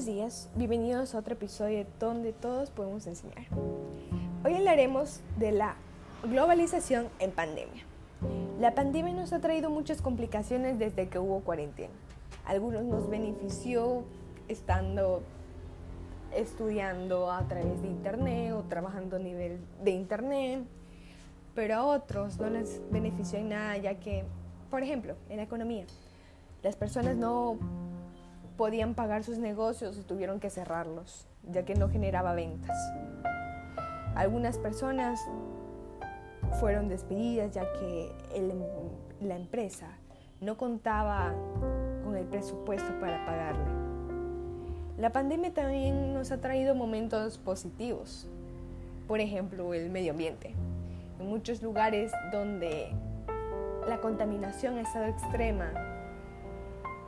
Buenos días, bienvenidos a otro episodio donde todos podemos enseñar. Hoy hablaremos de la globalización en pandemia. La pandemia nos ha traído muchas complicaciones desde que hubo cuarentena. Algunos nos benefició estando estudiando a través de internet o trabajando a nivel de internet, pero a otros no les benefició en nada ya que, por ejemplo, en la economía, las personas no podían pagar sus negocios y tuvieron que cerrarlos, ya que no generaba ventas. Algunas personas fueron despedidas ya que la empresa no contaba con el presupuesto para pagarle. La pandemia también nos ha traído momentos positivos, por ejemplo el medio ambiente. En muchos lugares donde la contaminación ha estado extrema,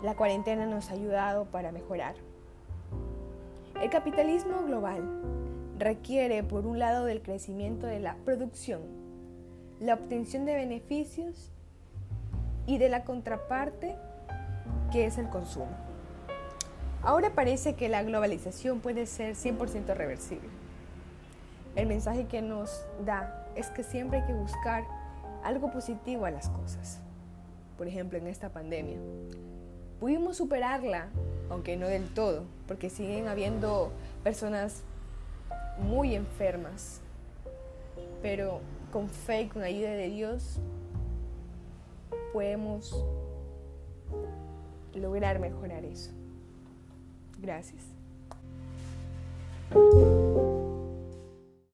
la cuarentena nos ha ayudado para mejorar. El capitalismo global requiere, por un lado, del crecimiento de la producción, la obtención de beneficios y de la contraparte, que es el consumo. Ahora parece que la globalización puede ser 100% reversible. El mensaje que nos da es que siempre hay que buscar algo positivo a las cosas. Por ejemplo, en esta pandemia, Pudimos superarla, aunque no del todo, porque siguen habiendo personas muy enfermas. Pero con fe y con ayuda de Dios podemos lograr mejorar eso. Gracias.